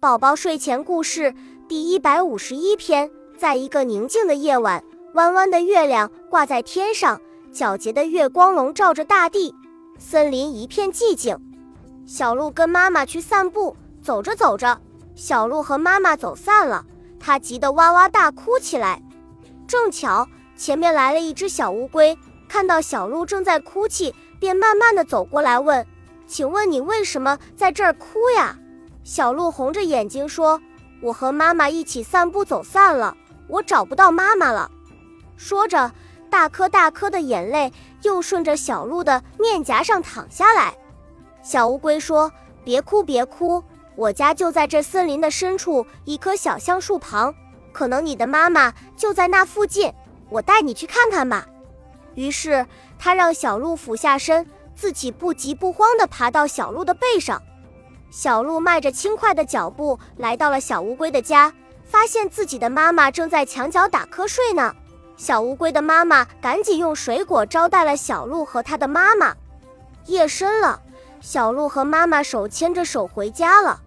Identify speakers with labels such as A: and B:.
A: 宝宝睡前故事第一百五十一篇。在一个宁静的夜晚，弯弯的月亮挂在天上，皎洁的月光笼罩着大地，森林一片寂静。小鹿跟妈妈去散步，走着走着，小鹿和妈妈走散了，它急得哇哇大哭起来。正巧前面来了一只小乌龟，看到小鹿正在哭泣，便慢慢的走过来问：“请问你为什么在这儿哭呀？”小鹿红着眼睛说：“我和妈妈一起散步走散了，我找不到妈妈了。”说着，大颗大颗的眼泪又顺着小鹿的面颊上淌下来。小乌龟说：“别哭，别哭，我家就在这森林的深处一棵小橡树旁，可能你的妈妈就在那附近，我带你去看看吧。”于是，他让小鹿俯下身，自己不急不慌地爬到小鹿的背上。小鹿迈着轻快的脚步来到了小乌龟的家，发现自己的妈妈正在墙角打瞌睡呢。小乌龟的妈妈赶紧用水果招待了小鹿和他的妈妈。夜深了，小鹿和妈妈手牵着手回家了。